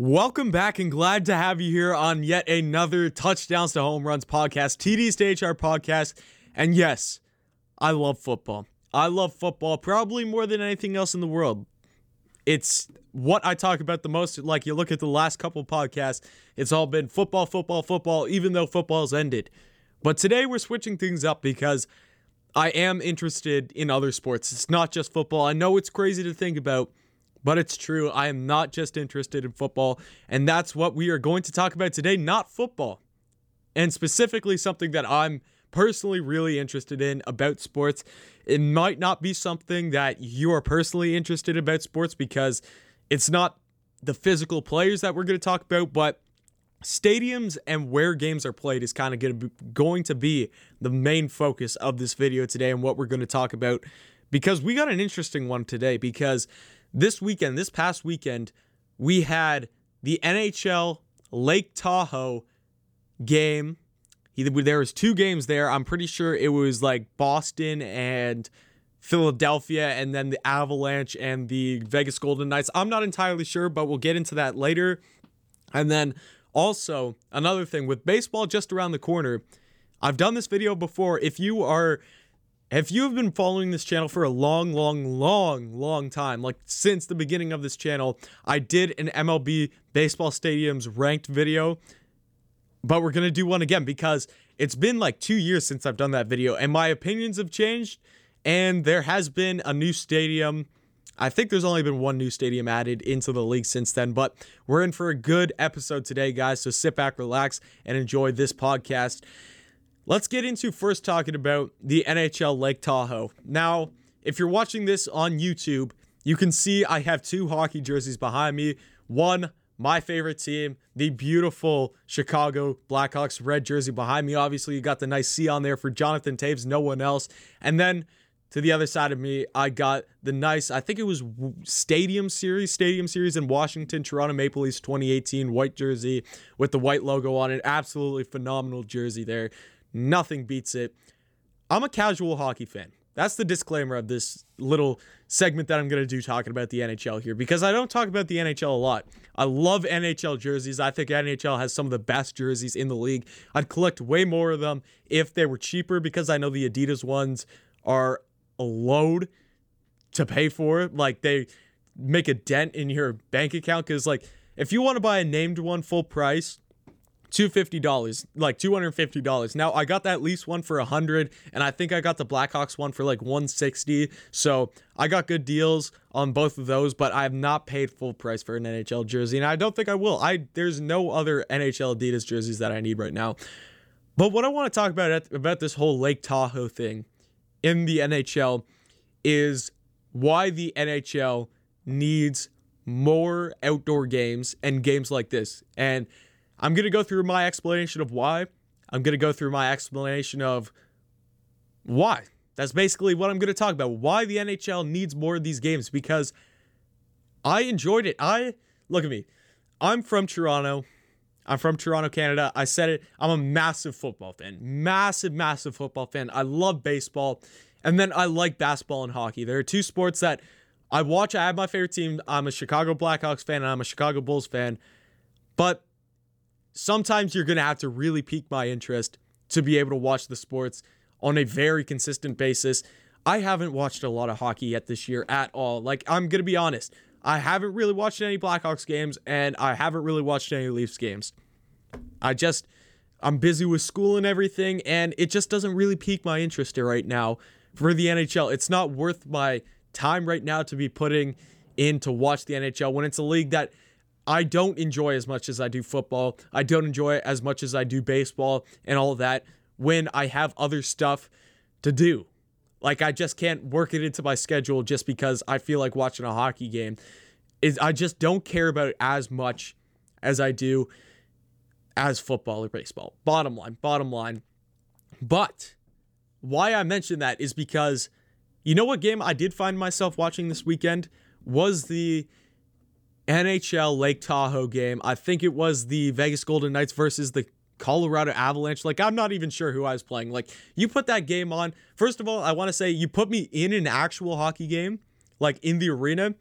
Welcome back and glad to have you here on yet another Touchdowns to Home Runs podcast, TD's to HR podcast. And yes, I love football. I love football probably more than anything else in the world. It's what I talk about the most. Like you look at the last couple podcasts, it's all been football, football, football, even though football's ended. But today we're switching things up because I am interested in other sports. It's not just football. I know it's crazy to think about, but it's true. I am not just interested in football. And that's what we are going to talk about today, not football. And specifically, something that I'm personally really interested in about sports. It might not be something that you are personally interested in about sports because it's not the physical players that we're going to talk about, but stadiums and where games are played is kind of going to be, going to be the main focus of this video today and what we're going to talk about because we got an interesting one today because this weekend this past weekend we had the NHL Lake Tahoe game. There was two games there. I'm pretty sure it was like Boston and Philadelphia and then the Avalanche and the Vegas Golden Knights. I'm not entirely sure but we'll get into that later. And then also, another thing with baseball just around the corner, I've done this video before. If you are if you have been following this channel for a long, long, long, long time, like since the beginning of this channel, I did an MLB baseball stadiums ranked video, but we're going to do one again because it's been like two years since I've done that video and my opinions have changed and there has been a new stadium I think there's only been one new stadium added into the league since then, but we're in for a good episode today, guys. So sit back, relax, and enjoy this podcast. Let's get into first talking about the NHL Lake Tahoe. Now, if you're watching this on YouTube, you can see I have two hockey jerseys behind me. One, my favorite team, the beautiful Chicago Blackhawks red jersey behind me. Obviously, you got the nice C on there for Jonathan Toews, no one else. And then to the other side of me, I got the nice, I think it was Stadium Series, Stadium Series in Washington, Toronto Maple Leafs 2018 white jersey with the white logo on it. Absolutely phenomenal jersey there. Nothing beats it. I'm a casual hockey fan. That's the disclaimer of this little segment that I'm going to do talking about the NHL here because I don't talk about the NHL a lot. I love NHL jerseys. I think NHL has some of the best jerseys in the league. I'd collect way more of them if they were cheaper because I know the Adidas ones are a load to pay for. Like they make a dent in your bank account because like if you want to buy a named one full price, $250 like $250 now i got that Leafs one for 100 and i think i got the blackhawks one for like 160 so i got good deals on both of those but i have not paid full price for an nhl jersey and i don't think i will. I there's no other nhl adidas jerseys that i need right now. But what i want to talk about about this whole lake tahoe thing in the NHL is why the NHL needs more outdoor games and games like this. And I'm going to go through my explanation of why. I'm going to go through my explanation of why. That's basically what I'm going to talk about. Why the NHL needs more of these games because I enjoyed it. I look at me. I'm from Toronto. I'm from Toronto, Canada. I said it. I'm a massive football fan. Massive, massive football fan. I love baseball. And then I like basketball and hockey. There are two sports that I watch. I have my favorite team. I'm a Chicago Blackhawks fan and I'm a Chicago Bulls fan. But sometimes you're going to have to really pique my interest to be able to watch the sports on a very consistent basis. I haven't watched a lot of hockey yet this year at all. Like, I'm going to be honest. I haven't really watched any Blackhawks games and I haven't really watched any Leafs games. I just I'm busy with school and everything and it just doesn't really pique my interest right now for the NHL. It's not worth my time right now to be putting in to watch the NHL when it's a league that I don't enjoy as much as I do football. I don't enjoy it as much as I do baseball and all that when I have other stuff to do. Like I just can't work it into my schedule just because I feel like watching a hockey game. Is I just don't care about it as much as I do as football or baseball. Bottom line, bottom line. But why I mention that is because you know what game I did find myself watching this weekend was the NHL Lake Tahoe game. I think it was the Vegas Golden Knights versus the Colorado Avalanche. Like, I'm not even sure who I was playing. Like, you put that game on. First of all, I want to say you put me in an actual hockey game, like in the arena.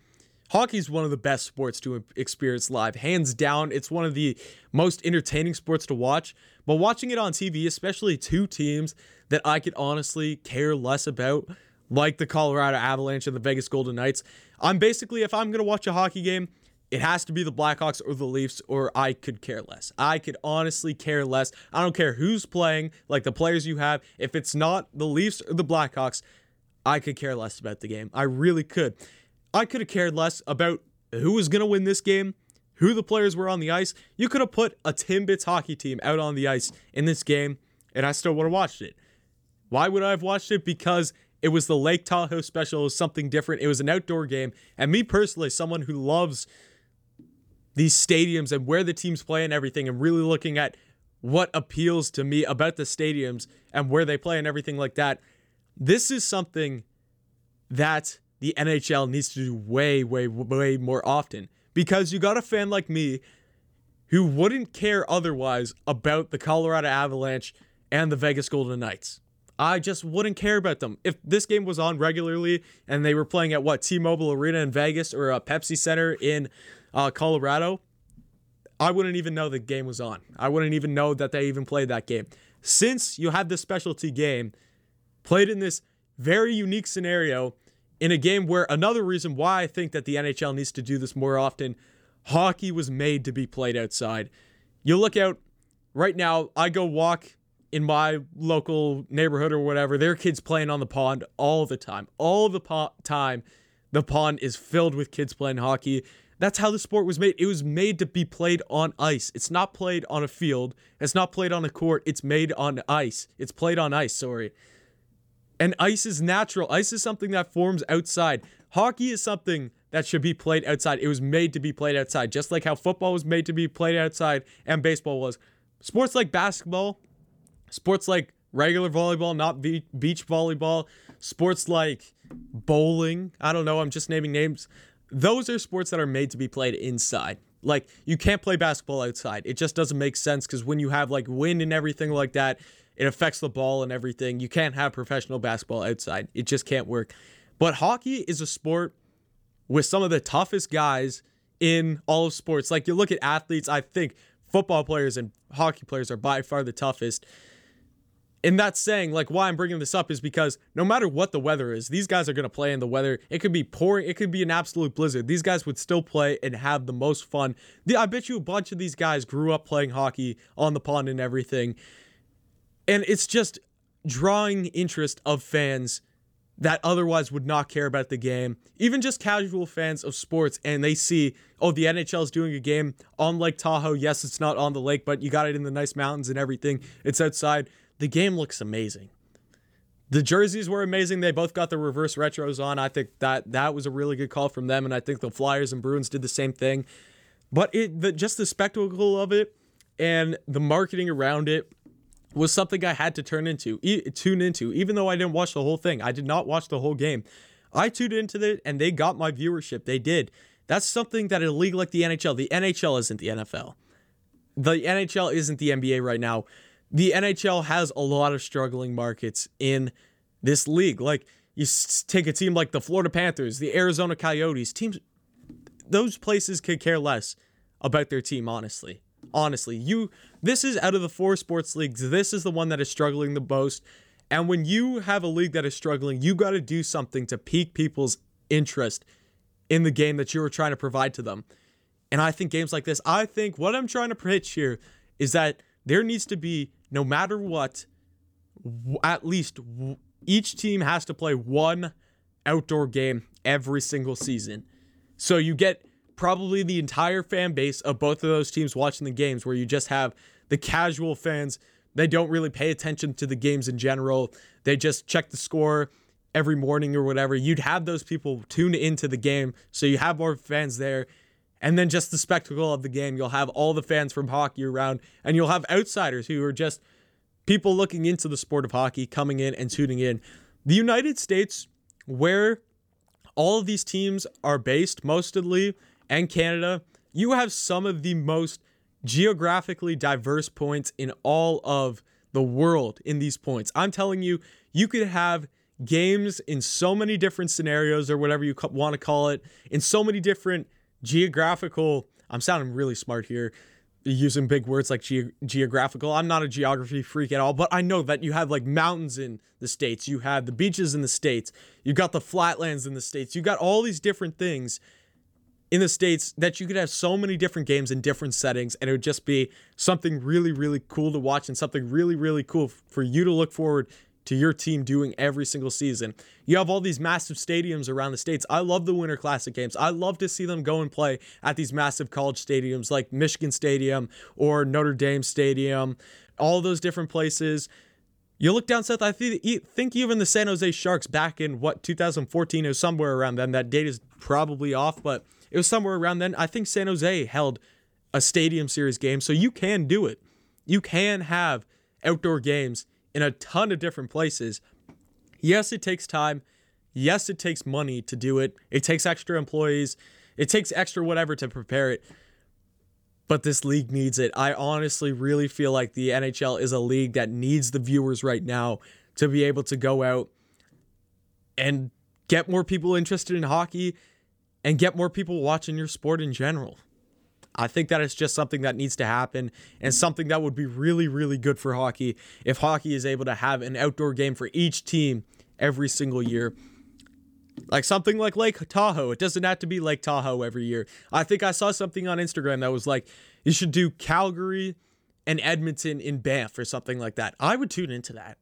hockey is one of the best sports to experience live. Hands down, it's one of the most entertaining sports to watch. But watching it on TV, especially two teams that I could honestly care less about, like the Colorado Avalanche and the Vegas Golden Knights, I'm basically, if I'm going to watch a hockey game, it has to be the Blackhawks or the Leafs, or I could care less. I could honestly care less. I don't care who's playing, like the players you have. If it's not the Leafs or the Blackhawks, I could care less about the game. I really could. I could have cared less about who was going to win this game, who the players were on the ice. You could have put a Timbits hockey team out on the ice in this game, and I still would have watched it. Why would I have watched it? Because it was the Lake Tahoe special, it was something different. It was an outdoor game. And me personally, someone who loves these stadiums and where the teams play and everything, and really looking at what appeals to me about the stadiums and where they play and everything like that. This is something that the NHL needs to do way, way, way more often because you got a fan like me who wouldn't care otherwise about the Colorado Avalanche and the Vegas Golden Knights. I just wouldn't care about them. If this game was on regularly and they were playing at what T-Mobile Arena in Vegas or a Pepsi Center in uh, Colorado, I wouldn't even know the game was on. I wouldn't even know that they even played that game. Since you have this specialty game played in this very unique scenario, in a game where another reason why I think that the NHL needs to do this more often, hockey was made to be played outside. You look out right now, I go walk in my local neighborhood or whatever, there are kids playing on the pond all the time. All the po- time, the pond is filled with kids playing hockey. That's how the sport was made. It was made to be played on ice. It's not played on a field. It's not played on a court. It's made on ice. It's played on ice, sorry. And ice is natural. Ice is something that forms outside. Hockey is something that should be played outside. It was made to be played outside, just like how football was made to be played outside and baseball was. Sports like basketball, sports like regular volleyball, not beach volleyball, sports like bowling. I don't know. I'm just naming names. Those are sports that are made to be played inside. Like, you can't play basketball outside. It just doesn't make sense because when you have like wind and everything like that, it affects the ball and everything. You can't have professional basketball outside. It just can't work. But hockey is a sport with some of the toughest guys in all of sports. Like you look at athletes, I think football players and hockey players are by far the toughest. And that's saying, like, why I'm bringing this up is because no matter what the weather is, these guys are going to play in the weather. It could be pouring, it could be an absolute blizzard. These guys would still play and have the most fun. The, I bet you a bunch of these guys grew up playing hockey on the pond and everything. And it's just drawing interest of fans that otherwise would not care about the game. Even just casual fans of sports, and they see, oh, the NHL is doing a game on Lake Tahoe. Yes, it's not on the lake, but you got it in the nice mountains and everything. It's outside. The game looks amazing. The jerseys were amazing. They both got the reverse retros on. I think that that was a really good call from them, and I think the Flyers and Bruins did the same thing. But it, the, just the spectacle of it and the marketing around it was something I had to turn into, e- tune into, even though I didn't watch the whole thing. I did not watch the whole game. I tuned into it and they got my viewership. They did. That's something that a league like the NHL, the NHL isn't the NFL. The NHL isn't the NBA right now. The NHL has a lot of struggling markets in this league. Like you take a team like the Florida Panthers, the Arizona Coyotes, teams those places could care less about their team honestly. Honestly, you this is out of the four sports leagues, this is the one that is struggling the most. And when you have a league that is struggling, you got to do something to pique people's interest in the game that you are trying to provide to them. And I think games like this, I think what I'm trying to pitch here is that there needs to be, no matter what, at least each team has to play one outdoor game every single season. So you get probably the entire fan base of both of those teams watching the games, where you just have the casual fans. They don't really pay attention to the games in general. They just check the score every morning or whatever. You'd have those people tune into the game, so you have more fans there. And then just the spectacle of the game. You'll have all the fans from hockey around, and you'll have outsiders who are just people looking into the sport of hockey coming in and tuning in. The United States, where all of these teams are based mostly and Canada, you have some of the most geographically diverse points in all of the world in these points. I'm telling you, you could have games in so many different scenarios or whatever you want to call it, in so many different geographical. I'm sounding really smart here using big words like ge- geographical. I'm not a geography freak at all, but I know that you have like mountains in the states, you have the beaches in the states, you got the flatlands in the states, you got all these different things in the states that you could have so many different games in different settings and it would just be something really really cool to watch and something really really cool for you to look forward to your team doing every single season. You have all these massive stadiums around the states. I love the Winter Classic games. I love to see them go and play at these massive college stadiums like Michigan Stadium or Notre Dame Stadium, all those different places. You look down south, I think even the San Jose Sharks back in what 2014 or somewhere around then. That date is probably off, but it was somewhere around then. I think San Jose held a stadium series game, so you can do it. You can have outdoor games in a ton of different places. Yes, it takes time. Yes, it takes money to do it. It takes extra employees. It takes extra whatever to prepare it. But this league needs it. I honestly really feel like the NHL is a league that needs the viewers right now to be able to go out and get more people interested in hockey and get more people watching your sport in general. I think that it's just something that needs to happen and something that would be really, really good for hockey if hockey is able to have an outdoor game for each team every single year. Like something like Lake Tahoe. It doesn't have to be Lake Tahoe every year. I think I saw something on Instagram that was like, you should do Calgary and Edmonton in Banff or something like that. I would tune into that.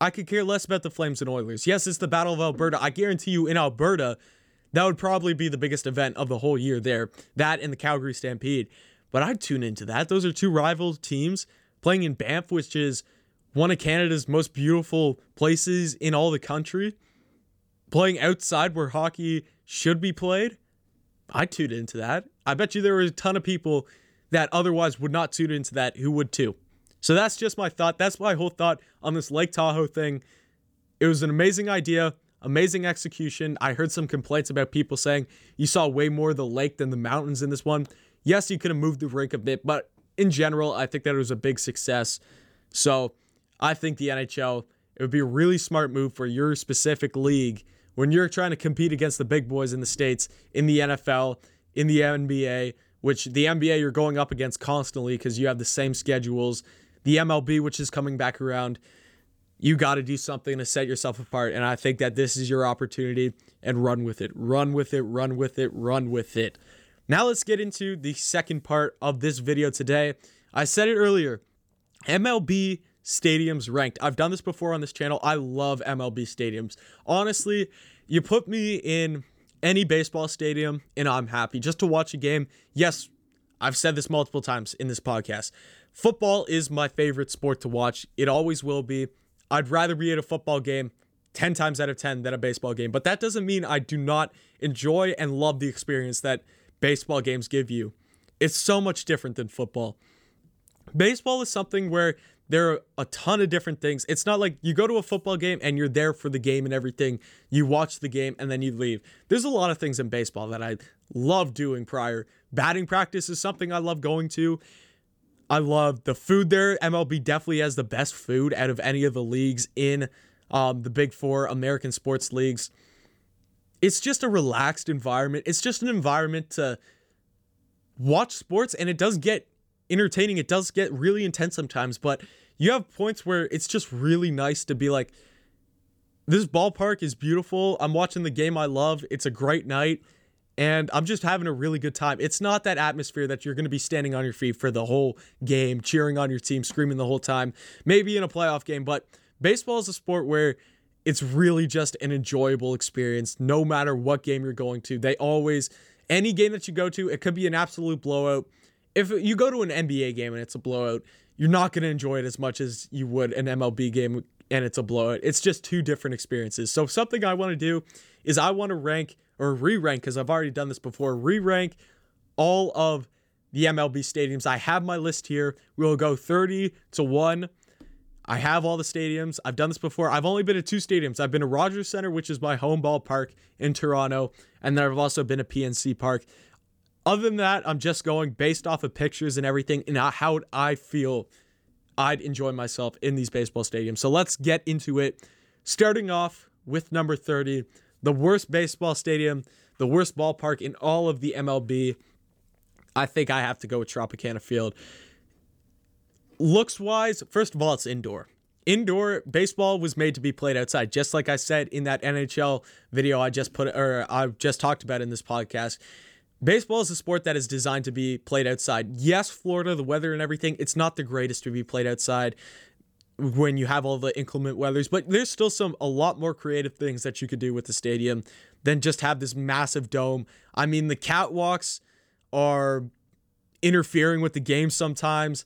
I could care less about the Flames and Oilers. Yes, it's the Battle of Alberta. I guarantee you in Alberta, that would probably be the biggest event of the whole year there. That and the Calgary Stampede. But I'd tune into that. Those are two rival teams playing in Banff, which is one of Canada's most beautiful places in all the country. Playing outside where hockey should be played. I'd tune into that. I bet you there were a ton of people that otherwise would not tune into that who would too. So that's just my thought. That's my whole thought on this Lake Tahoe thing. It was an amazing idea. Amazing execution. I heard some complaints about people saying you saw way more of the lake than the mountains in this one. Yes, you could have moved the rink a bit, but in general, I think that it was a big success. So I think the NHL, it would be a really smart move for your specific league when you're trying to compete against the big boys in the States, in the NFL, in the NBA, which the NBA you're going up against constantly because you have the same schedules. The MLB, which is coming back around you got to do something to set yourself apart. And I think that this is your opportunity and run with it. Run with it, run with it, run with it. Now let's get into the second part of this video today. I said it earlier MLB stadiums ranked. I've done this before on this channel. I love MLB stadiums. Honestly, you put me in any baseball stadium and I'm happy just to watch a game. Yes, I've said this multiple times in this podcast. Football is my favorite sport to watch. It always will be. I'd rather be at a football game 10 times out of 10 than a baseball game. But that doesn't mean I do not enjoy and love the experience that baseball games give you. It's so much different than football. Baseball is something where there are a ton of different things. It's not like you go to a football game and you're there for the game and everything. You watch the game and then you leave. There's a lot of things in baseball that I love doing prior. Batting practice is something I love going to. I love the food there. MLB definitely has the best food out of any of the leagues in um, the big four American sports leagues. It's just a relaxed environment. It's just an environment to watch sports, and it does get entertaining. It does get really intense sometimes, but you have points where it's just really nice to be like, this ballpark is beautiful. I'm watching the game I love. It's a great night and I'm just having a really good time. It's not that atmosphere that you're going to be standing on your feet for the whole game, cheering on your team, screaming the whole time, maybe in a playoff game, but baseball is a sport where it's really just an enjoyable experience no matter what game you're going to. They always, any game that you go to, it could be an absolute blowout. If you go to an NBA game and it's a blowout, you're not going to enjoy it as much as you would an MLB game and it's a blowout. It's just two different experiences. So, something I want to do is I want to rank or re rank, because I've already done this before, re rank all of the MLB stadiums. I have my list here. We will go 30 to 1. I have all the stadiums. I've done this before. I've only been to two stadiums. I've been to Rogers Center, which is my home ballpark in Toronto, and then I've also been to PNC Park. Other than that, I'm just going based off of pictures and everything and how I feel I'd enjoy myself in these baseball stadiums. So let's get into it. Starting off with number 30, the worst baseball stadium, the worst ballpark in all of the MLB. I think I have to go with Tropicana Field. Looks wise, first of all, it's indoor. Indoor baseball was made to be played outside, just like I said in that NHL video I just put or I just talked about in this podcast. Baseball is a sport that is designed to be played outside. Yes, Florida, the weather and everything, it's not the greatest to be played outside when you have all the inclement weathers, but there's still some a lot more creative things that you could do with the stadium than just have this massive dome. I mean, the catwalks are interfering with the game sometimes.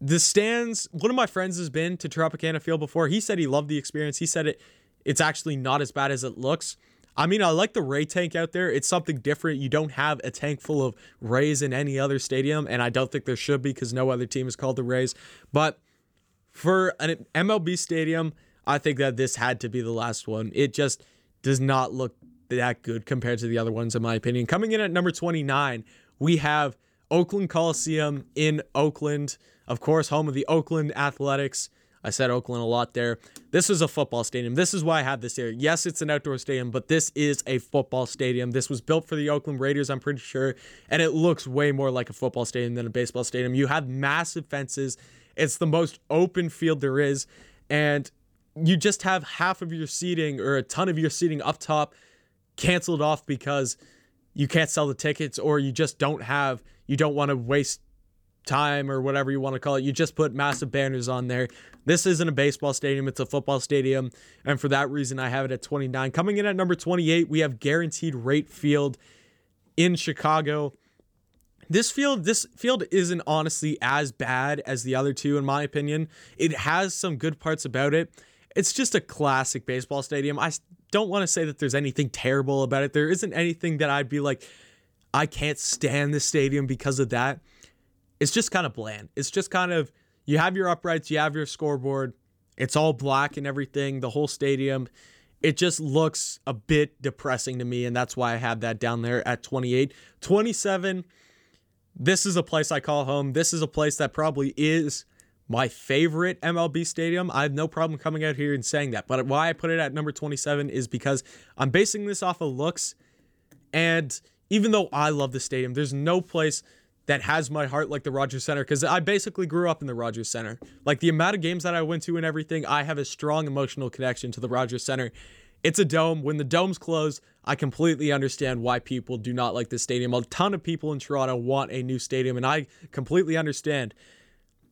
The stands, one of my friends has been to Tropicana Field before. He said he loved the experience. He said it it's actually not as bad as it looks. I mean, I like the Ray tank out there. It's something different. You don't have a tank full of Rays in any other stadium, and I don't think there should be because no other team is called the Rays. But for an MLB stadium, I think that this had to be the last one. It just does not look that good compared to the other ones, in my opinion. Coming in at number 29, we have Oakland Coliseum in Oakland. Of course, home of the Oakland Athletics. I said Oakland a lot there. This is a football stadium. This is why I have this here. Yes, it's an outdoor stadium, but this is a football stadium. This was built for the Oakland Raiders, I'm pretty sure, and it looks way more like a football stadium than a baseball stadium. You have massive fences. It's the most open field there is, and you just have half of your seating or a ton of your seating up top canceled off because you can't sell the tickets or you just don't have you don't want to waste time or whatever you want to call it. You just put massive banners on there. This isn't a baseball stadium, it's a football stadium. And for that reason, I have it at 29. Coming in at number 28, we have Guaranteed Rate Field in Chicago. This field, this field isn't honestly as bad as the other two, in my opinion. It has some good parts about it. It's just a classic baseball stadium. I don't want to say that there's anything terrible about it. There isn't anything that I'd be like, I can't stand this stadium because of that. It's just kind of bland. It's just kind of you have your uprights, you have your scoreboard. It's all black and everything, the whole stadium. It just looks a bit depressing to me, and that's why I have that down there at 28. 27, this is a place I call home. This is a place that probably is my favorite MLB stadium. I have no problem coming out here and saying that. But why I put it at number 27 is because I'm basing this off of looks. And even though I love the stadium, there's no place that has my heart like the Rogers Center because I basically grew up in the Rogers Center. Like the amount of games that I went to and everything, I have a strong emotional connection to the Rogers Center. It's a dome. When the dome's closed, I completely understand why people do not like this stadium. A ton of people in Toronto want a new stadium, and I completely understand.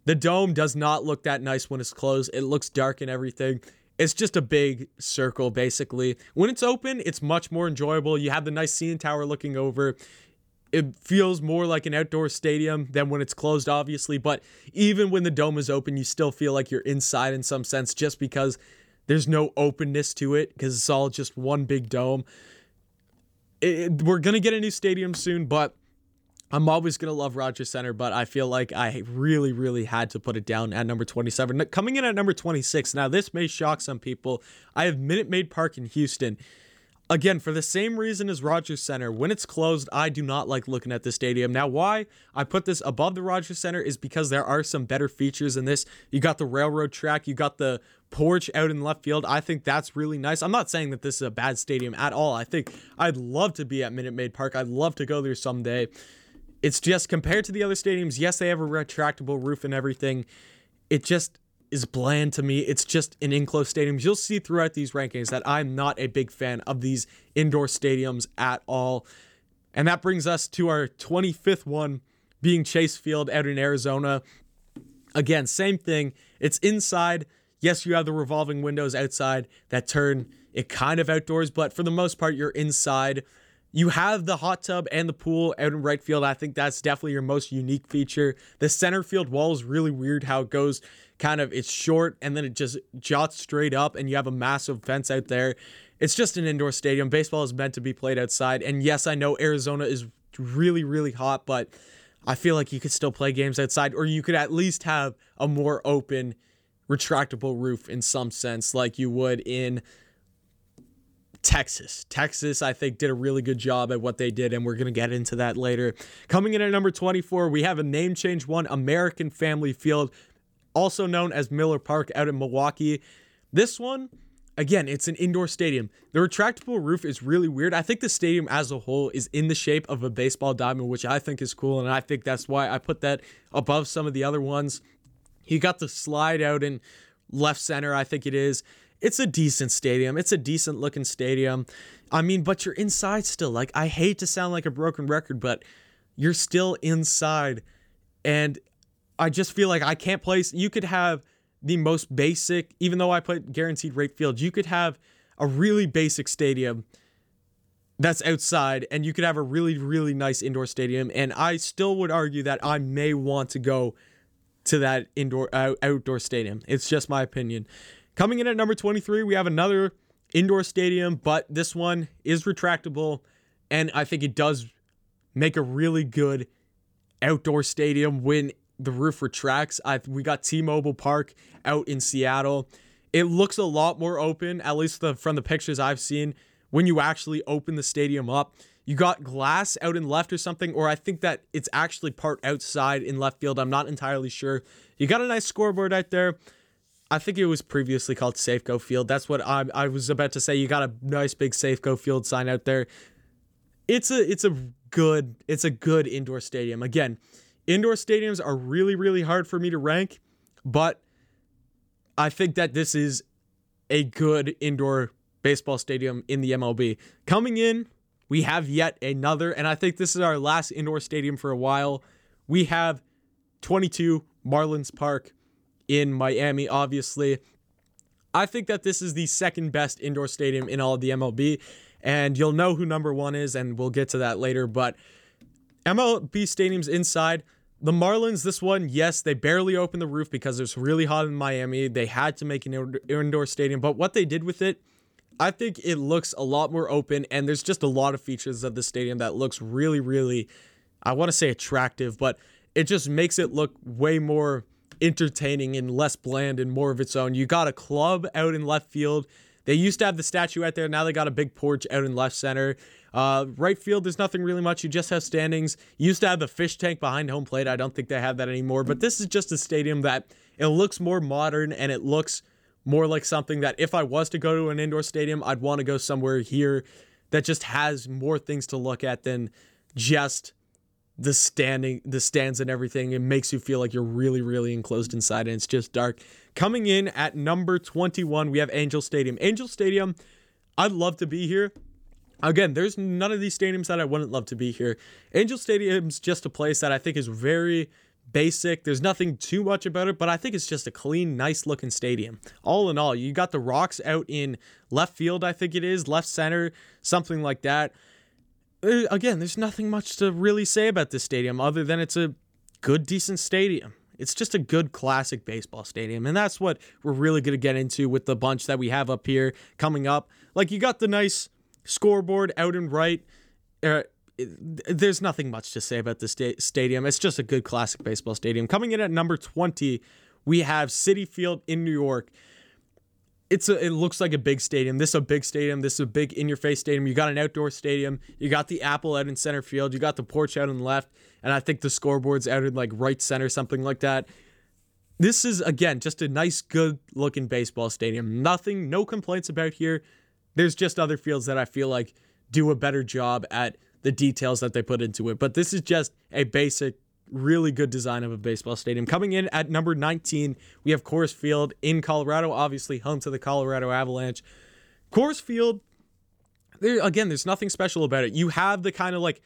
The dome does not look that nice when it's closed. It looks dark and everything. It's just a big circle, basically. When it's open, it's much more enjoyable. You have the nice CN Tower looking over. It feels more like an outdoor stadium than when it's closed, obviously. But even when the dome is open, you still feel like you're inside in some sense just because there's no openness to it because it's all just one big dome. It, we're going to get a new stadium soon, but I'm always going to love Rogers Center, but I feel like I really, really had to put it down at number 27. Coming in at number 26, now this may shock some people. I have Minute Maid Park in Houston. Again, for the same reason as Rogers Center, when it's closed, I do not like looking at the stadium. Now, why I put this above the Rogers Center is because there are some better features in this. You got the railroad track, you got the porch out in left field. I think that's really nice. I'm not saying that this is a bad stadium at all. I think I'd love to be at Minute Maid Park. I'd love to go there someday. It's just compared to the other stadiums, yes, they have a retractable roof and everything. It just is bland to me. It's just an enclosed stadium. You'll see throughout these rankings that I'm not a big fan of these indoor stadiums at all. And that brings us to our 25th one being Chase Field out in Arizona. Again, same thing. It's inside. Yes, you have the revolving windows outside that turn it kind of outdoors, but for the most part, you're inside. You have the hot tub and the pool out in right field. I think that's definitely your most unique feature. The center field wall is really weird how it goes kind of it's short and then it just jots straight up and you have a massive fence out there. It's just an indoor stadium. Baseball is meant to be played outside. And yes, I know Arizona is really really hot, but I feel like you could still play games outside or you could at least have a more open retractable roof in some sense like you would in Texas. Texas, I think, did a really good job at what they did, and we're going to get into that later. Coming in at number 24, we have a name change one American Family Field, also known as Miller Park out in Milwaukee. This one, again, it's an indoor stadium. The retractable roof is really weird. I think the stadium as a whole is in the shape of a baseball diamond, which I think is cool. And I think that's why I put that above some of the other ones. You got the slide out in left center, I think it is. It's a decent stadium. It's a decent looking stadium. I mean, but you're inside still. Like, I hate to sound like a broken record, but you're still inside. And I just feel like I can't place. You could have the most basic, even though I put guaranteed rate field, you could have a really basic stadium that's outside and you could have a really really nice indoor stadium and I still would argue that I may want to go to that indoor uh, outdoor stadium. It's just my opinion. Coming in at number 23, we have another indoor stadium, but this one is retractable and I think it does make a really good outdoor stadium when the roof retracts. I we got T-Mobile Park out in Seattle. It looks a lot more open, at least the, from the pictures I've seen. When you actually open the stadium up, you got glass out in left or something, or I think that it's actually part outside in left field. I'm not entirely sure. You got a nice scoreboard out there. I think it was previously called Safeco Field. That's what I, I was about to say. You got a nice big Safeco Field sign out there. It's a it's a good it's a good indoor stadium. Again, Indoor stadiums are really, really hard for me to rank, but I think that this is a good indoor baseball stadium in the MLB. Coming in, we have yet another, and I think this is our last indoor stadium for a while. We have 22 Marlins Park in Miami, obviously. I think that this is the second best indoor stadium in all of the MLB, and you'll know who number one is, and we'll get to that later. But MLB stadiums inside, the Marlins, this one, yes, they barely opened the roof because it's really hot in Miami. They had to make an indoor stadium, but what they did with it, I think it looks a lot more open, and there's just a lot of features of the stadium that looks really, really, I want to say attractive, but it just makes it look way more entertaining and less bland and more of its own. You got a club out in left field. They used to have the statue out there. Now they got a big porch out in left center. Uh, right field, there's nothing really much. You just have standings. You used to have the fish tank behind home plate. I don't think they have that anymore. But this is just a stadium that it looks more modern and it looks more like something that if I was to go to an indoor stadium, I'd want to go somewhere here that just has more things to look at than just the standing the stands and everything it makes you feel like you're really really enclosed inside and it's just dark coming in at number 21 we have angel stadium angel stadium i'd love to be here Again, there's none of these stadiums that I wouldn't love to be here. Angel Stadium's just a place that I think is very basic. There's nothing too much about it, but I think it's just a clean, nice looking stadium. All in all, you got the rocks out in left field, I think it is, left center, something like that. Uh, again, there's nothing much to really say about this stadium other than it's a good, decent stadium. It's just a good classic baseball stadium. And that's what we're really going to get into with the bunch that we have up here coming up. Like, you got the nice scoreboard out and right. Uh, there's nothing much to say about this sta- stadium. It's just a good classic baseball stadium. Coming in at number 20, we have Citi Field in New York. It's a, it looks like a big stadium. This is a big stadium. This is a big in your face stadium. You got an outdoor stadium. You got the apple out in center field. You got the porch out on the left. And I think the scoreboard's out in like right center, something like that. This is, again, just a nice, good looking baseball stadium. Nothing, no complaints about here. There's just other fields that I feel like do a better job at the details that they put into it. But this is just a basic, really good design of a baseball stadium. Coming in at number 19, we have Coors Field in Colorado, obviously home to the Colorado Avalanche. Coors Field, there again, there's nothing special about it. You have the kind of like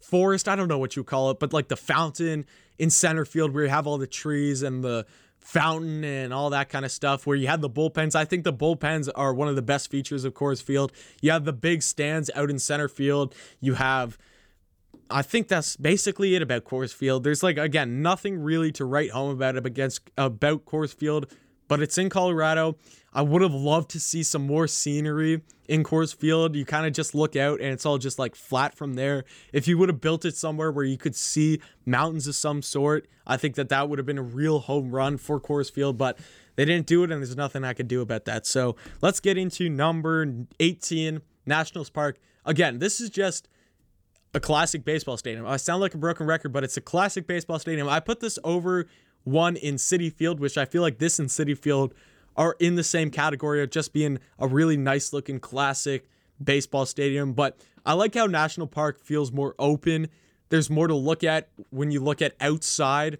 forest, I don't know what you call it, but like the fountain in center field where you have all the trees and the fountain and all that kind of stuff where you had the bullpens. I think the bullpens are one of the best features of Coors Field. You have the big stands out in center field. You have I think that's basically it about Coors Field. There's like again nothing really to write home about it against about Coors Field, but it's in Colorado. I would have loved to see some more scenery in Coors Field. You kind of just look out and it's all just like flat from there. If you would have built it somewhere where you could see mountains of some sort, I think that that would have been a real home run for Coors Field, but they didn't do it and there's nothing I could do about that. So let's get into number 18, Nationals Park. Again, this is just a classic baseball stadium. I sound like a broken record, but it's a classic baseball stadium. I put this over one in Citi Field, which I feel like this and Citi Field are in the same category of just being a really nice looking classic baseball stadium. But I like how National Park feels more open. There's more to look at when you look at outside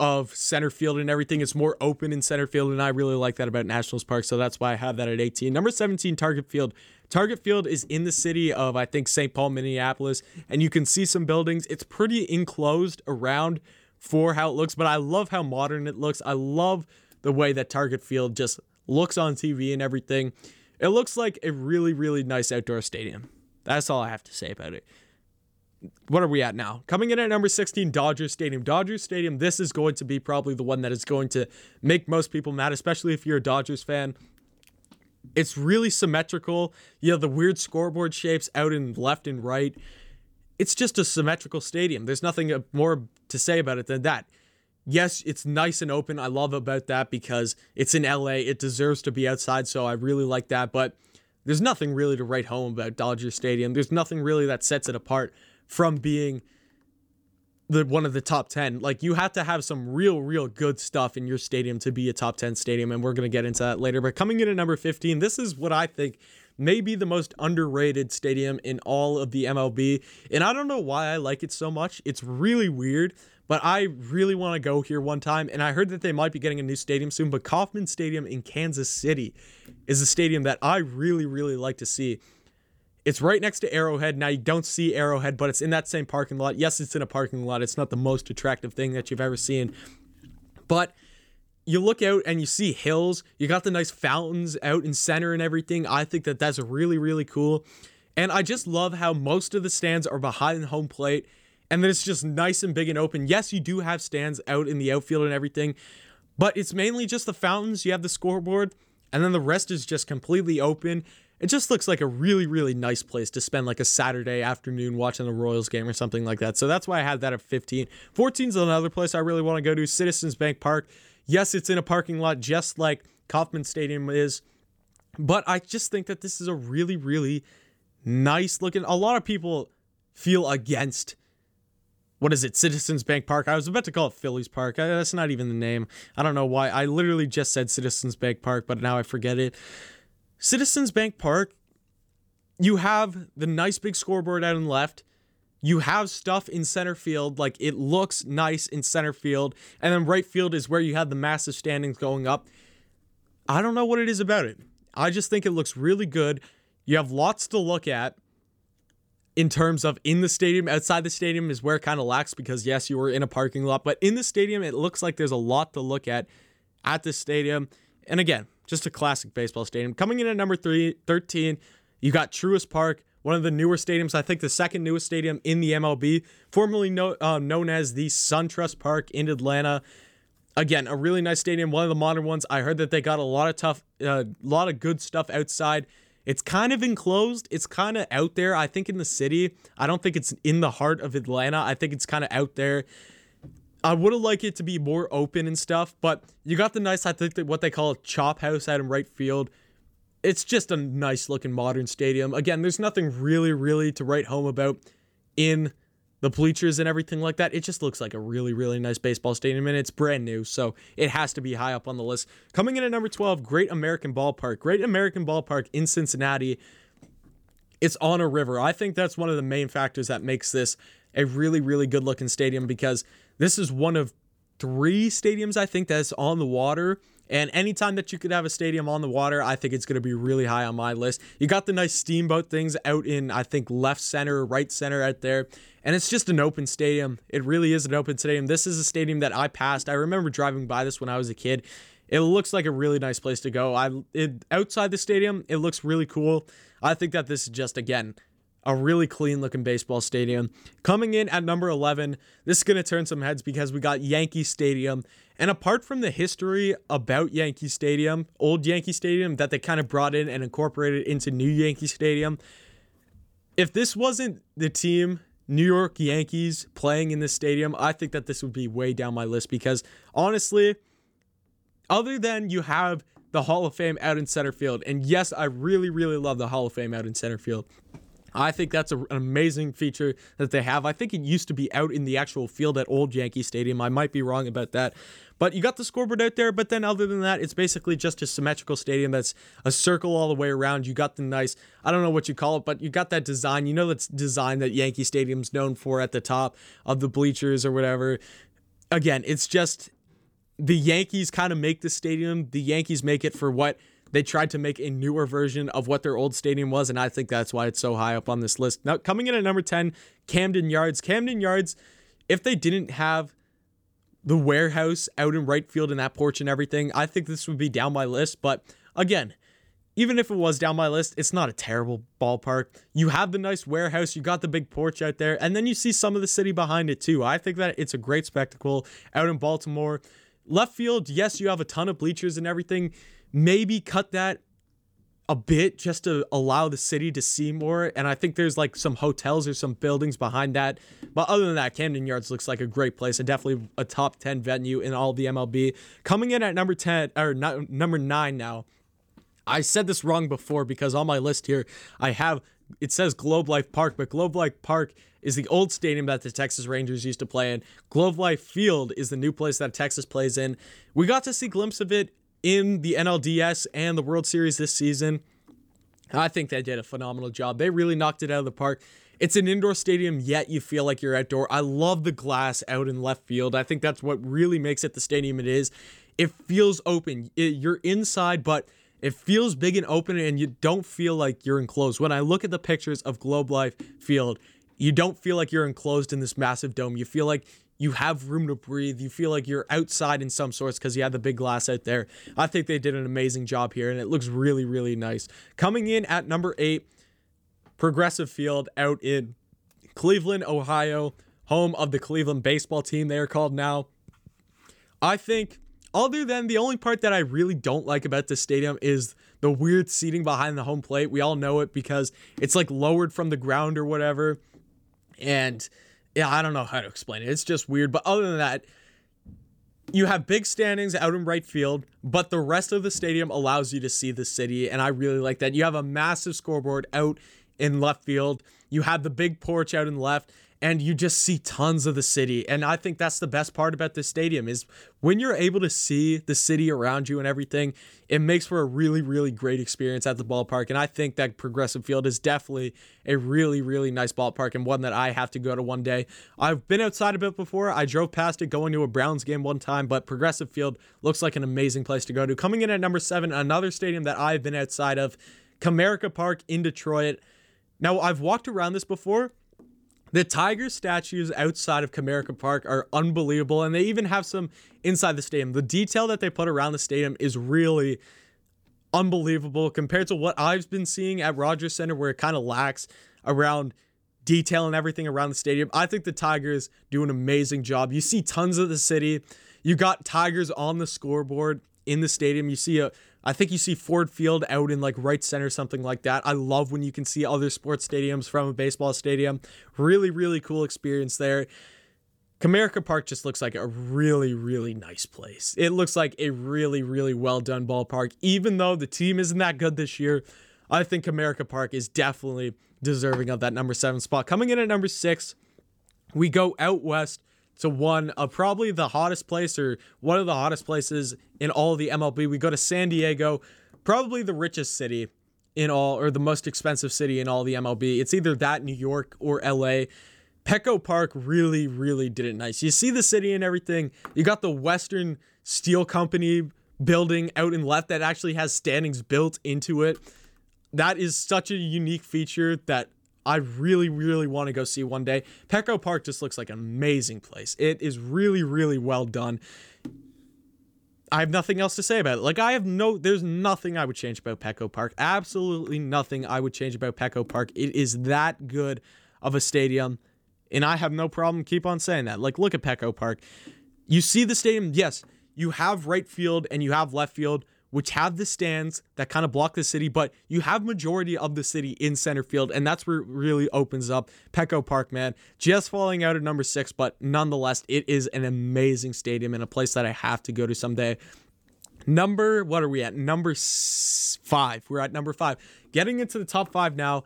of center field and everything. It's more open in center field, and I really like that about Nationals Park. So that's why I have that at 18. Number 17, Target Field. Target Field is in the city of, I think, St. Paul, Minneapolis, and you can see some buildings. It's pretty enclosed around for how it looks, but I love how modern it looks. I love the way that Target Field just looks on TV and everything. It looks like a really, really nice outdoor stadium. That's all I have to say about it. What are we at now? Coming in at number 16, Dodger Stadium. Dodger Stadium, this is going to be probably the one that is going to make most people mad, especially if you're a Dodgers fan. It's really symmetrical. You have the weird scoreboard shapes out in left and right. It's just a symmetrical stadium. There's nothing more to say about it than that. Yes, it's nice and open. I love about that because it's in LA. It deserves to be outside, so I really like that. But there's nothing really to write home about Dodger Stadium. There's nothing really that sets it apart from being the one of the top 10. Like you have to have some real real good stuff in your stadium to be a top 10 stadium and we're going to get into that later. But coming in at number 15, this is what I think may be the most underrated stadium in all of the MLB. And I don't know why I like it so much. It's really weird, but I really want to go here one time. And I heard that they might be getting a new stadium soon, but Kauffman Stadium in Kansas City is a stadium that I really, really like to see. It's right next to Arrowhead. Now you don't see Arrowhead, but it's in that same parking lot. Yes, it's in a parking lot. It's not the most attractive thing that you've ever seen. But you look out and you see hills. You got the nice fountains out in center and everything. I think that that's really really cool. And I just love how most of the stands are behind home plate and then it's just nice and big and open. Yes, you do have stands out in the outfield and everything, but it's mainly just the fountains. You have the scoreboard, and then the rest is just completely open it just looks like a really really nice place to spend like a saturday afternoon watching the royals game or something like that. So that's why i had that at 15 14 is another place i really want to go to citizens bank park. Yes it's in a parking lot just like kauffman stadium is but i just think that this is a really really nice looking a lot of people feel against what is it citizens bank park? I was about to call it phillies park. That's not even the name. I don't know why. I literally just said citizens bank park but now i forget it Citizens Bank Park, you have the nice big scoreboard out on the left. You have stuff in center field, like it looks nice in center field. And then right field is where you have the massive standings going up. I don't know what it is about it. I just think it looks really good. You have lots to look at in terms of in the stadium. Outside the stadium is where it kind of lacks because, yes, you were in a parking lot. But in the stadium, it looks like there's a lot to look at at the stadium. And again, just a classic baseball stadium. Coming in at number three, 13, you got Truist Park, one of the newer stadiums, I think the second newest stadium in the MLB, formerly no, uh, known as the SunTrust Park in Atlanta. Again, a really nice stadium, one of the modern ones. I heard that they got a lot of tough, a uh, lot of good stuff outside. It's kind of enclosed. It's kind of out there. I think in the city. I don't think it's in the heart of Atlanta. I think it's kind of out there. I would have liked it to be more open and stuff, but you got the nice, I think, that what they call a chop house out in right field. It's just a nice looking modern stadium. Again, there's nothing really, really to write home about in the bleachers and everything like that. It just looks like a really, really nice baseball stadium, and it's brand new, so it has to be high up on the list. Coming in at number 12, Great American Ballpark. Great American Ballpark in Cincinnati. It's on a river. I think that's one of the main factors that makes this a really, really good looking stadium because this is one of three stadiums I think that's on the water. And anytime that you could have a stadium on the water, I think it's going to be really high on my list. You got the nice steamboat things out in, I think, left center, right center out there. And it's just an open stadium. It really is an open stadium. This is a stadium that I passed. I remember driving by this when I was a kid. It looks like a really nice place to go. I it, outside the stadium, it looks really cool. I think that this is just again a really clean looking baseball stadium. Coming in at number 11, this is going to turn some heads because we got Yankee Stadium. And apart from the history about Yankee Stadium, old Yankee Stadium that they kind of brought in and incorporated into new Yankee Stadium, if this wasn't the team New York Yankees playing in this stadium, I think that this would be way down my list because honestly, other than you have the Hall of Fame out in center field, and yes, I really, really love the Hall of Fame out in center field. I think that's a, an amazing feature that they have. I think it used to be out in the actual field at Old Yankee Stadium. I might be wrong about that. But you got the scoreboard out there, but then other than that, it's basically just a symmetrical stadium that's a circle all the way around. You got the nice, I don't know what you call it, but you got that design. You know that's design that Yankee Stadium's known for at the top of the bleachers or whatever. Again, it's just the Yankees kind of make the stadium. The Yankees make it for what they tried to make a newer version of what their old stadium was, and I think that's why it's so high up on this list. Now, coming in at number 10, Camden Yards. Camden Yards, if they didn't have the warehouse out in right field and that porch and everything, I think this would be down my list. But again, even if it was down my list, it's not a terrible ballpark. You have the nice warehouse, you got the big porch out there, and then you see some of the city behind it too. I think that it's a great spectacle out in Baltimore. Left field, yes, you have a ton of bleachers and everything maybe cut that a bit just to allow the city to see more. And I think there's like some hotels or some buildings behind that. But other than that, Camden Yards looks like a great place and definitely a top 10 venue in all the MLB. Coming in at number 10 or number 9 now. I said this wrong before because on my list here I have it says Globe Life Park, but Globe Life Park is the old stadium that the Texas Rangers used to play in. Globe Life Field is the new place that Texas plays in. We got to see a glimpse of it in the NLDS and the World Series this season. I think they did a phenomenal job. They really knocked it out of the park. It's an indoor stadium, yet you feel like you're outdoor. I love the glass out in left field. I think that's what really makes it the stadium it is. It feels open. It, you're inside, but it feels big and open, and you don't feel like you're enclosed. When I look at the pictures of Globe Life Field, you don't feel like you're enclosed in this massive dome. You feel like you have room to breathe. You feel like you're outside in some sorts because you have the big glass out there. I think they did an amazing job here, and it looks really, really nice. Coming in at number eight, Progressive Field out in Cleveland, Ohio, home of the Cleveland baseball team, they are called now. I think, other than the only part that I really don't like about this stadium is the weird seating behind the home plate. We all know it because it's like lowered from the ground or whatever. And yeah, I don't know how to explain it. It's just weird. But other than that, you have big standings out in right field, but the rest of the stadium allows you to see the city. And I really like that. You have a massive scoreboard out in left field. You have the big porch out in left and you just see tons of the city. And I think that's the best part about this stadium is when you're able to see the city around you and everything, it makes for a really, really great experience at the ballpark. And I think that Progressive Field is definitely a really, really nice ballpark and one that I have to go to one day. I've been outside of it before. I drove past it going to a Browns game one time, but Progressive Field looks like an amazing place to go to. Coming in at number seven, another stadium that I've been outside of, Comerica Park in Detroit. Now, I've walked around this before the tiger statues outside of Comerica Park are unbelievable, and they even have some inside the stadium. The detail that they put around the stadium is really unbelievable compared to what I've been seeing at Rogers Center, where it kind of lacks around detail and everything around the stadium. I think the Tigers do an amazing job. You see tons of the city. You got Tigers on the scoreboard in the stadium. You see a I think you see Ford Field out in like right center, something like that. I love when you can see other sports stadiums from a baseball stadium. Really, really cool experience there. Comerica Park just looks like a really, really nice place. It looks like a really, really well done ballpark. Even though the team isn't that good this year, I think Comerica Park is definitely deserving of that number seven spot. Coming in at number six, we go out west to one of probably the hottest place or one of the hottest places in all of the MLB. We go to San Diego, probably the richest city in all or the most expensive city in all the MLB. It's either that New York or LA. Petco Park really, really did it nice. You see the city and everything. You got the Western Steel Company building out in left that actually has standings built into it. That is such a unique feature that I really, really want to go see one day. Petco Park just looks like an amazing place. It is really, really well done. I have nothing else to say about it. Like I have no, there's nothing I would change about Petco Park. Absolutely nothing I would change about Petco Park. It is that good of a stadium, and I have no problem keep on saying that. Like look at Petco Park. You see the stadium. Yes, you have right field and you have left field which have the stands that kind of block the city, but you have majority of the city in center field, and that's where it really opens up. Petco Park, man, just falling out at number six, but nonetheless, it is an amazing stadium and a place that I have to go to someday. Number, what are we at? Number five. We're at number five. Getting into the top five now.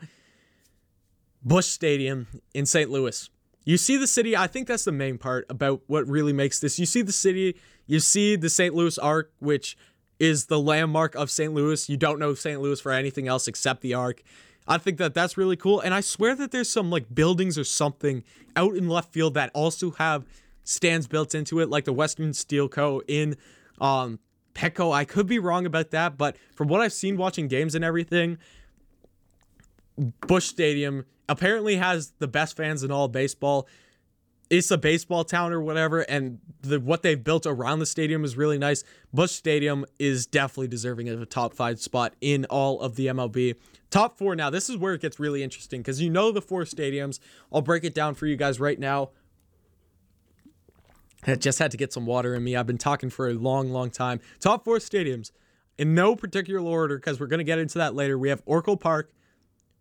Busch Stadium in St. Louis. You see the city, I think that's the main part about what really makes this. You see the city, you see the St. Louis Arc, which is the landmark of St. Louis. You don't know St. Louis for anything else except the Arc. I think that that's really cool. And I swear that there's some like buildings or something out in left field that also have stands built into it, like the Western Steel Co. in um, Petco. I could be wrong about that, but from what I've seen watching games and everything, Busch Stadium apparently has the best fans in all baseball. It's a baseball town or whatever, and the what they've built around the stadium is really nice. Busch Stadium is definitely deserving of a top five spot in all of the MLB. Top four now. This is where it gets really interesting because you know the four stadiums. I'll break it down for you guys right now. I just had to get some water in me. I've been talking for a long, long time. Top four stadiums in no particular order because we're going to get into that later. We have Oracle Park,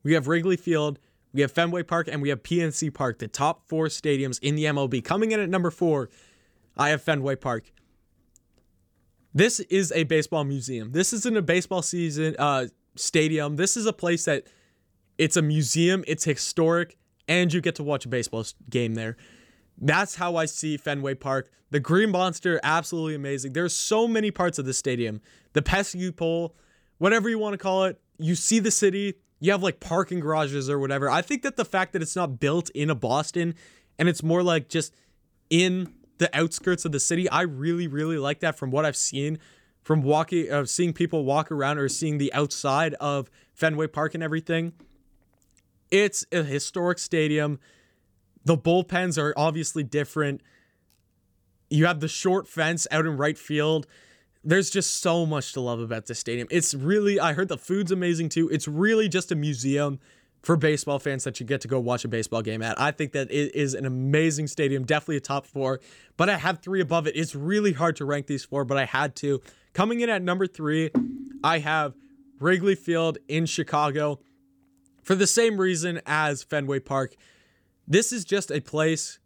we have Wrigley Field, we have Fenway Park, and we have PNC Park, the top four stadiums in the MLB. Coming in at number four, I have Fenway Park. This is a baseball museum. This isn't a baseball season uh, stadium. This is a place that it's a museum. It's historic, and you get to watch a baseball game there. That's how I see Fenway Park. The Green Monster, absolutely amazing. There's so many parts of the stadium. The pesky pole, whatever you want to call it. You see the city. You have like parking garages or whatever. I think that the fact that it's not built in a Boston and it's more like just in the outskirts of the city, I really, really like that from what I've seen from walking, of uh, seeing people walk around or seeing the outside of Fenway Park and everything. It's a historic stadium the bullpens are obviously different. You have the short fence out in right field. There's just so much to love about this stadium. It's really, I heard the food's amazing too. It's really just a museum for baseball fans that you get to go watch a baseball game at. I think that it is an amazing stadium, definitely a top four, but I have three above it. It's really hard to rank these four, but I had to. Coming in at number three, I have Wrigley Field in Chicago for the same reason as Fenway Park. This is just a place.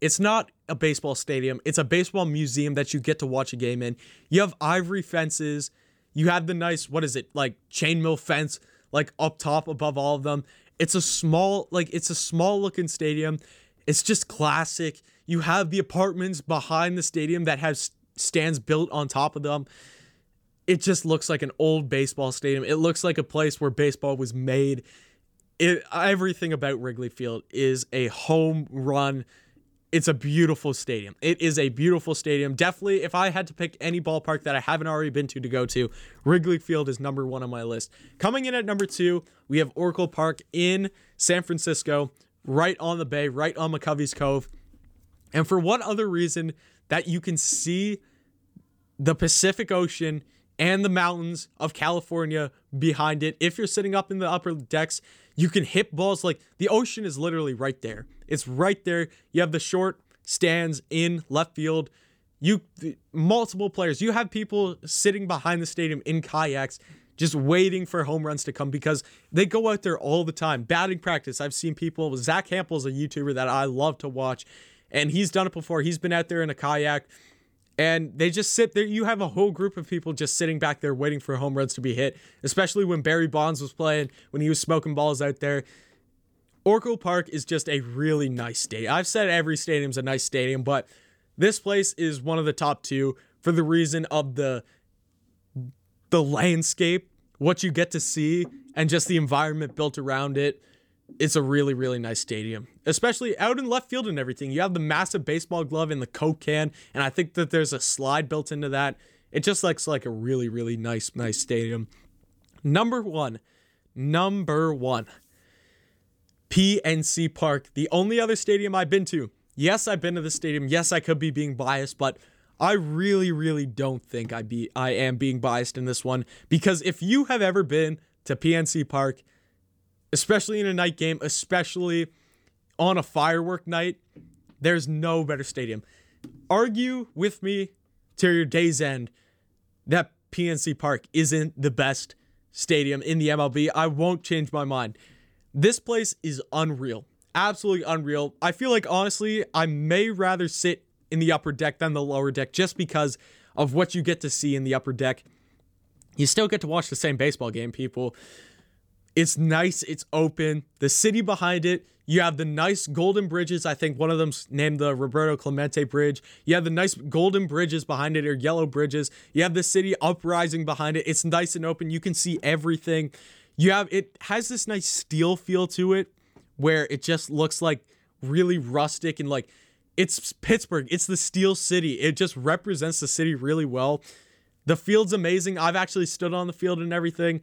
It's not a baseball stadium. It's a baseball museum that you get to watch a game in. You have ivory fences. You have the nice, what is it, like chainmail fence, like up top above all of them. It's a small, like, it's a small looking stadium. It's just classic. You have the apartments behind the stadium that have stands built on top of them. It just looks like an old baseball stadium. It looks like a place where baseball was made it, everything about Wrigley Field is a home run. It's a beautiful stadium. It is a beautiful stadium. Definitely, if I had to pick any ballpark that I haven't already been to to go to, Wrigley Field is number one on my list. Coming in at number two, we have Oracle Park in San Francisco, right on the bay, right on McCovey's Cove. And for what other reason that you can see the Pacific Ocean and the mountains of California behind it. If you're sitting up in the upper decks, you can hit balls like the ocean is literally right there. It's right there. You have the short stands in left field. You multiple players. You have people sitting behind the stadium in kayaks just waiting for home runs to come because they go out there all the time. Batting practice. I've seen people. Zack Hample's a YouTuber that I love to watch, and he's done it before. He's been out there in a kayak and they just sit there. You have a whole group of people just sitting back there waiting for home runs to be hit, especially when Barry Bonds was playing, when he was smoking balls out there. Oracle Park is just a really nice stadium. I've said every stadium's a nice stadium, but this place is one of the top two for the reason of the the landscape, what you get to see, and just the environment built around it it's a really really nice stadium especially out in left field and everything. You have the massive baseball glove and the coke can and i think that there's a slide built into that. It just looks like a really really nice nice stadium. Number one number one pnc park the only other stadium i've been to. Yes i've been to the stadium. Yes i could be being biased but I really, really don't think I be I am being biased in this one because if you have ever been to PNC Park, especially in a night game, especially on a firework night. There's no better stadium. Argue with me to your day's end that PNC Park isn't the best stadium in the MLB. I won't change my mind. This place is unreal. Absolutely unreal. I feel like honestly, I may rather sit in the upper deck than the lower deck just because of what you get to see in the upper deck. You still get to watch the same baseball game, people It's nice, it's open. The city behind it, you have the nice golden bridges. I think one of them's named the Roberto Clemente Bridge. You have the nice golden bridges behind it, or yellow bridges. You have the city uprising behind it. It's nice and open. You can see everything. You have it has this nice steel feel to it where it just looks like really rustic and like it's Pittsburgh. It's the steel city. It just represents the city really well. The field's amazing. I've actually stood on the field and everything.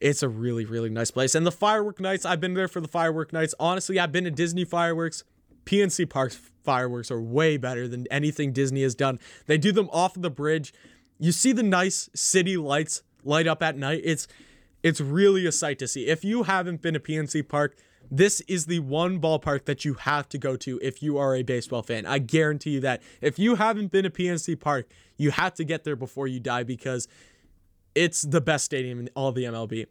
It's a really, really nice place. And the firework nights, I've been there for the firework nights. Honestly, I've been to Disney fireworks. PNC Park's fireworks are way better than anything Disney has done. They do them off of the bridge. You see the nice city lights light up at night. It's it's really a sight to see. If you haven't been to PNC Park, this is the one ballpark that you have to go to if you are a baseball fan. I guarantee you that. If you haven't been to PNC Park, you have to get there before you die because it's the best stadium in all the MLB.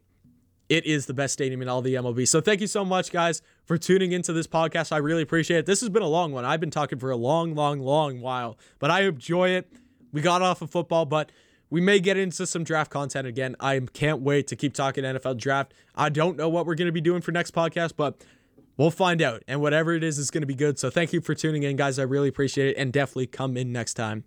It is the best stadium in all the MLB. So thank you so much, guys, for tuning into this podcast. I really appreciate it. This has been a long one. I've been talking for a long, long, long while, but I enjoy it. We got off of football, but we may get into some draft content again. I can't wait to keep talking NFL draft. I don't know what we're going to be doing for next podcast, but we'll find out. And whatever it is, is going to be good. So thank you for tuning in, guys. I really appreciate it. And definitely come in next time.